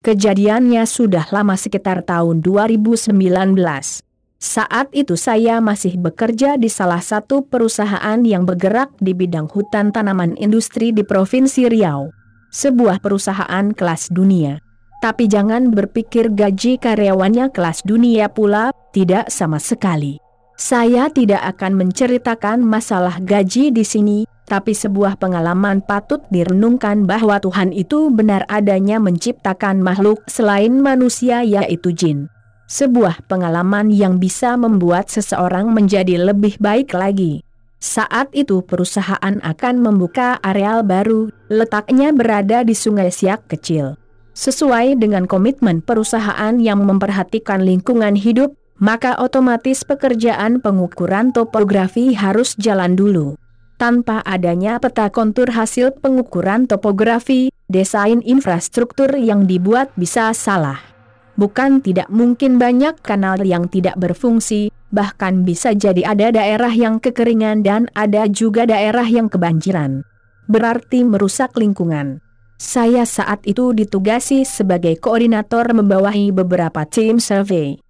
Kejadiannya sudah lama sekitar tahun 2019. Saat itu saya masih bekerja di salah satu perusahaan yang bergerak di bidang hutan tanaman industri di Provinsi Riau. Sebuah perusahaan kelas dunia. Tapi jangan berpikir gaji karyawannya kelas dunia pula, tidak sama sekali. Saya tidak akan menceritakan masalah gaji di sini, tapi sebuah pengalaman patut direnungkan bahwa Tuhan itu benar adanya menciptakan makhluk selain manusia yaitu jin. Sebuah pengalaman yang bisa membuat seseorang menjadi lebih baik lagi. Saat itu perusahaan akan membuka areal baru, letaknya berada di Sungai Siak kecil. Sesuai dengan komitmen perusahaan yang memperhatikan lingkungan hidup, maka otomatis pekerjaan pengukuran topografi harus jalan dulu. Tanpa adanya peta kontur hasil pengukuran topografi, desain infrastruktur yang dibuat bisa salah. Bukan tidak mungkin banyak kanal yang tidak berfungsi, bahkan bisa jadi ada daerah yang kekeringan dan ada juga daerah yang kebanjiran. Berarti merusak lingkungan. Saya saat itu ditugasi sebagai koordinator membawahi beberapa tim survei.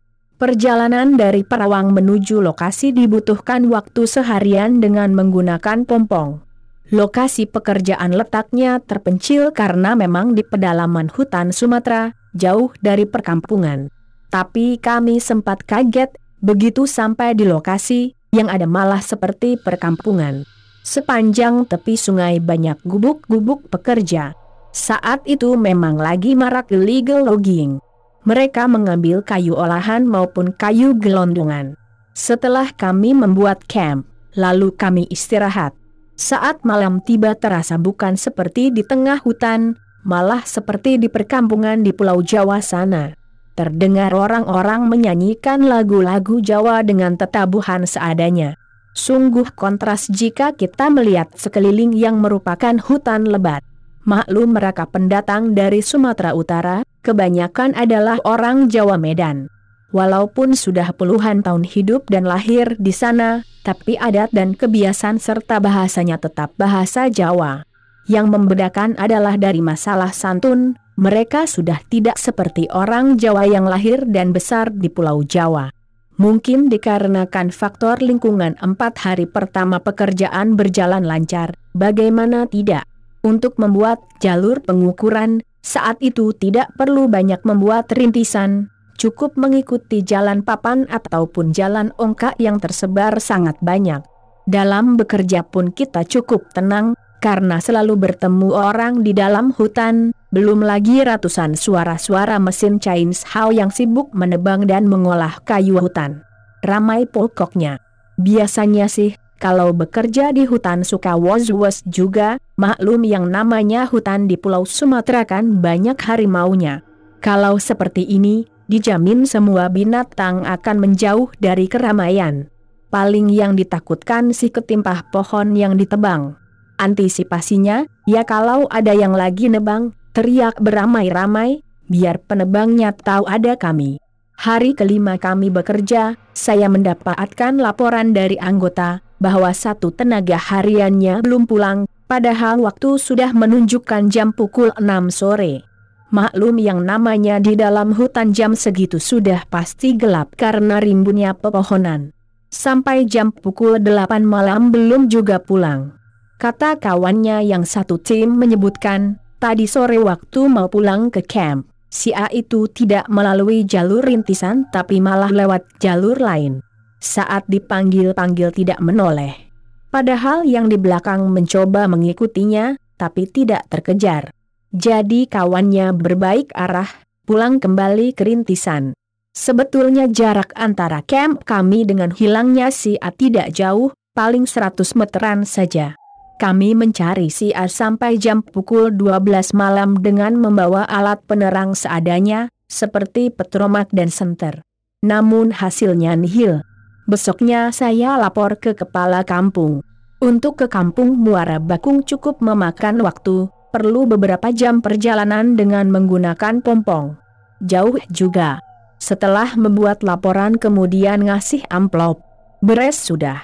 Perjalanan dari Perawang menuju lokasi dibutuhkan waktu seharian dengan menggunakan pompong. Lokasi pekerjaan letaknya terpencil karena memang di pedalaman hutan Sumatera, jauh dari perkampungan. Tapi kami sempat kaget, begitu sampai di lokasi, yang ada malah seperti perkampungan. Sepanjang tepi sungai banyak gubuk-gubuk pekerja. Saat itu memang lagi marak illegal logging mereka mengambil kayu olahan maupun kayu gelondongan. Setelah kami membuat camp, lalu kami istirahat. Saat malam tiba terasa bukan seperti di tengah hutan, malah seperti di perkampungan di Pulau Jawa sana. Terdengar orang-orang menyanyikan lagu-lagu Jawa dengan tetabuhan seadanya. Sungguh kontras jika kita melihat sekeliling yang merupakan hutan lebat. Maklum mereka pendatang dari Sumatera Utara, kebanyakan adalah orang Jawa Medan. Walaupun sudah puluhan tahun hidup dan lahir di sana, tapi adat dan kebiasaan serta bahasanya tetap bahasa Jawa. Yang membedakan adalah dari masalah santun, mereka sudah tidak seperti orang Jawa yang lahir dan besar di Pulau Jawa. Mungkin dikarenakan faktor lingkungan empat hari pertama pekerjaan berjalan lancar, bagaimana tidak? Untuk membuat jalur pengukuran, saat itu tidak perlu banyak membuat rintisan, cukup mengikuti jalan papan ataupun jalan ongkak yang tersebar sangat banyak. Dalam bekerja pun kita cukup tenang, karena selalu bertemu orang di dalam hutan, belum lagi ratusan suara-suara mesin Chinese How yang sibuk menebang dan mengolah kayu hutan. Ramai pokoknya. Biasanya sih, kalau bekerja di hutan suka was-was juga, maklum yang namanya hutan di Pulau Sumatera kan banyak harimaunya. Kalau seperti ini, dijamin semua binatang akan menjauh dari keramaian. Paling yang ditakutkan si ketimpah pohon yang ditebang. Antisipasinya, ya kalau ada yang lagi nebang, teriak beramai-ramai, biar penebangnya tahu ada kami. Hari kelima kami bekerja, saya mendapatkan laporan dari anggota, bahwa satu tenaga hariannya belum pulang, padahal waktu sudah menunjukkan jam pukul 6 sore. Maklum yang namanya di dalam hutan jam segitu sudah pasti gelap karena rimbunnya pepohonan. Sampai jam pukul 8 malam belum juga pulang. Kata kawannya yang satu tim menyebutkan, tadi sore waktu mau pulang ke camp, si A itu tidak melalui jalur rintisan tapi malah lewat jalur lain saat dipanggil-panggil tidak menoleh. Padahal yang di belakang mencoba mengikutinya, tapi tidak terkejar. Jadi kawannya berbaik arah, pulang kembali ke rintisan. Sebetulnya jarak antara camp kami dengan hilangnya si A tidak jauh, paling 100 meteran saja. Kami mencari si A sampai jam pukul 12 malam dengan membawa alat penerang seadanya, seperti petromak dan senter. Namun hasilnya nihil. Besoknya saya lapor ke kepala kampung. Untuk ke kampung Muara Bakung cukup memakan waktu, perlu beberapa jam perjalanan dengan menggunakan pompong. Jauh juga. Setelah membuat laporan kemudian ngasih amplop. Beres sudah.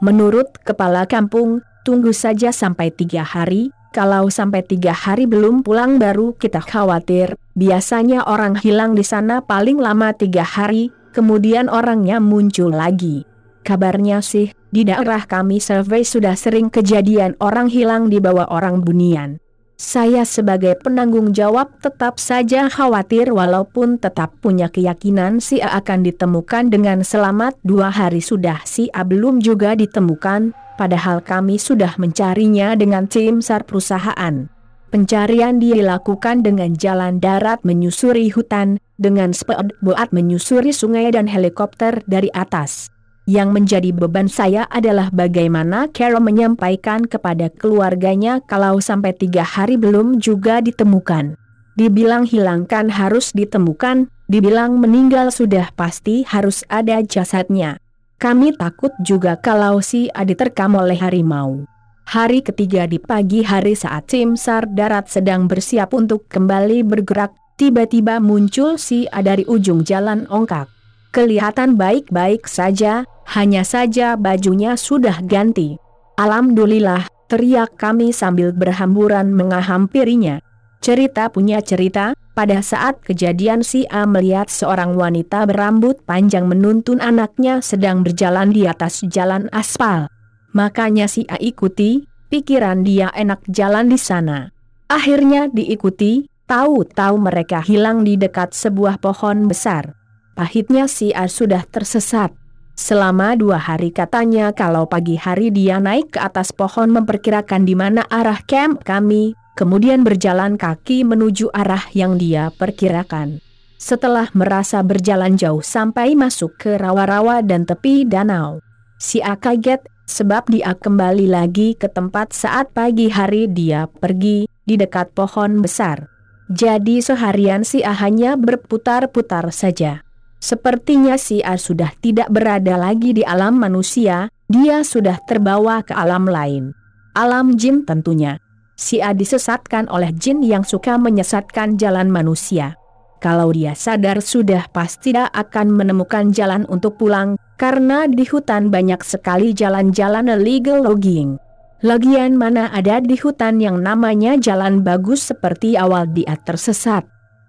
Menurut kepala kampung, tunggu saja sampai tiga hari, kalau sampai tiga hari belum pulang baru kita khawatir, biasanya orang hilang di sana paling lama tiga hari, kemudian orangnya muncul lagi. Kabarnya sih, di daerah kami survei sudah sering kejadian orang hilang di bawah orang bunian. Saya sebagai penanggung jawab tetap saja khawatir walaupun tetap punya keyakinan si A akan ditemukan dengan selamat dua hari sudah si A belum juga ditemukan, padahal kami sudah mencarinya dengan tim SAR perusahaan. Pencarian dilakukan dengan jalan darat menyusuri hutan, dengan speedboat menyusuri sungai dan helikopter dari atas. Yang menjadi beban saya adalah bagaimana Carol menyampaikan kepada keluarganya kalau sampai tiga hari belum juga ditemukan. Dibilang hilangkan harus ditemukan, dibilang meninggal sudah pasti harus ada jasadnya. Kami takut juga kalau si Adi terkam oleh harimau. Hari ketiga di pagi hari saat tim SAR darat sedang bersiap untuk kembali bergerak, tiba-tiba muncul si A dari ujung jalan ongkak. Kelihatan baik-baik saja, hanya saja bajunya sudah ganti. Alhamdulillah, teriak kami sambil berhamburan menghampirinya. Cerita punya cerita, pada saat kejadian si A melihat seorang wanita berambut panjang menuntun anaknya sedang berjalan di atas jalan aspal. Makanya si A ikuti, pikiran dia enak jalan di sana. Akhirnya diikuti, tahu-tahu mereka hilang di dekat sebuah pohon besar. Pahitnya si A sudah tersesat. Selama dua hari katanya kalau pagi hari dia naik ke atas pohon memperkirakan di mana arah camp kami, kemudian berjalan kaki menuju arah yang dia perkirakan. Setelah merasa berjalan jauh sampai masuk ke rawa-rawa dan tepi danau. Si A kaget, sebab dia kembali lagi ke tempat saat pagi hari dia pergi, di dekat pohon besar. Jadi seharian si A hanya berputar-putar saja. Sepertinya si A sudah tidak berada lagi di alam manusia, dia sudah terbawa ke alam lain. Alam jin tentunya. Si A disesatkan oleh jin yang suka menyesatkan jalan manusia. Kalau dia sadar sudah pasti tidak akan menemukan jalan untuk pulang, karena di hutan banyak sekali jalan-jalan illegal logging. Lagian mana ada di hutan yang namanya jalan bagus seperti awal dia tersesat.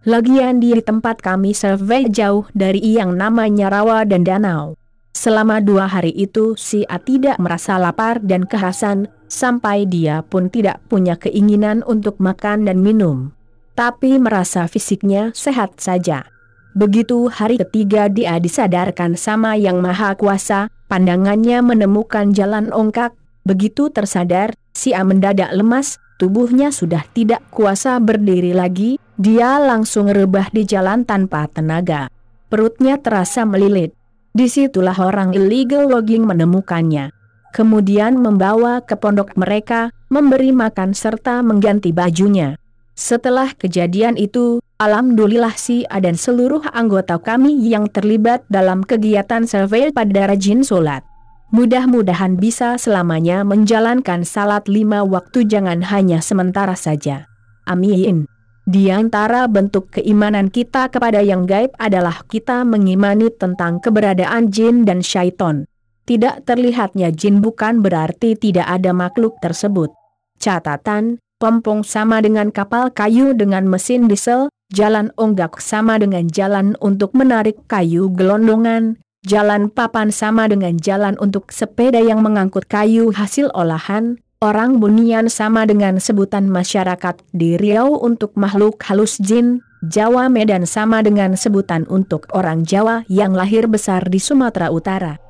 Lagian di tempat kami survei jauh dari yang namanya rawa dan danau. Selama dua hari itu si A tidak merasa lapar dan kehasan, sampai dia pun tidak punya keinginan untuk makan dan minum. Tapi merasa fisiknya sehat saja. Begitu hari ketiga dia disadarkan sama Yang Maha Kuasa, pandangannya menemukan jalan ongkak, begitu tersadar, si A mendadak lemas, tubuhnya sudah tidak kuasa berdiri lagi, dia langsung rebah di jalan tanpa tenaga. Perutnya terasa melilit. Di situlah orang illegal logging menemukannya. Kemudian membawa ke pondok mereka, memberi makan serta mengganti bajunya. Setelah kejadian itu, Alhamdulillah si A dan seluruh anggota kami yang terlibat dalam kegiatan survei pada rajin sholat. Mudah-mudahan bisa selamanya menjalankan salat lima waktu jangan hanya sementara saja. Amin. Di antara bentuk keimanan kita kepada yang gaib adalah kita mengimani tentang keberadaan jin dan syaiton. Tidak terlihatnya jin bukan berarti tidak ada makhluk tersebut. Catatan, pompong sama dengan kapal kayu dengan mesin diesel, jalan onggak sama dengan jalan untuk menarik kayu gelondongan, jalan papan sama dengan jalan untuk sepeda yang mengangkut kayu hasil olahan, Orang Bunian sama dengan sebutan masyarakat di Riau untuk makhluk halus jin, Jawa Medan sama dengan sebutan untuk orang Jawa yang lahir besar di Sumatera Utara.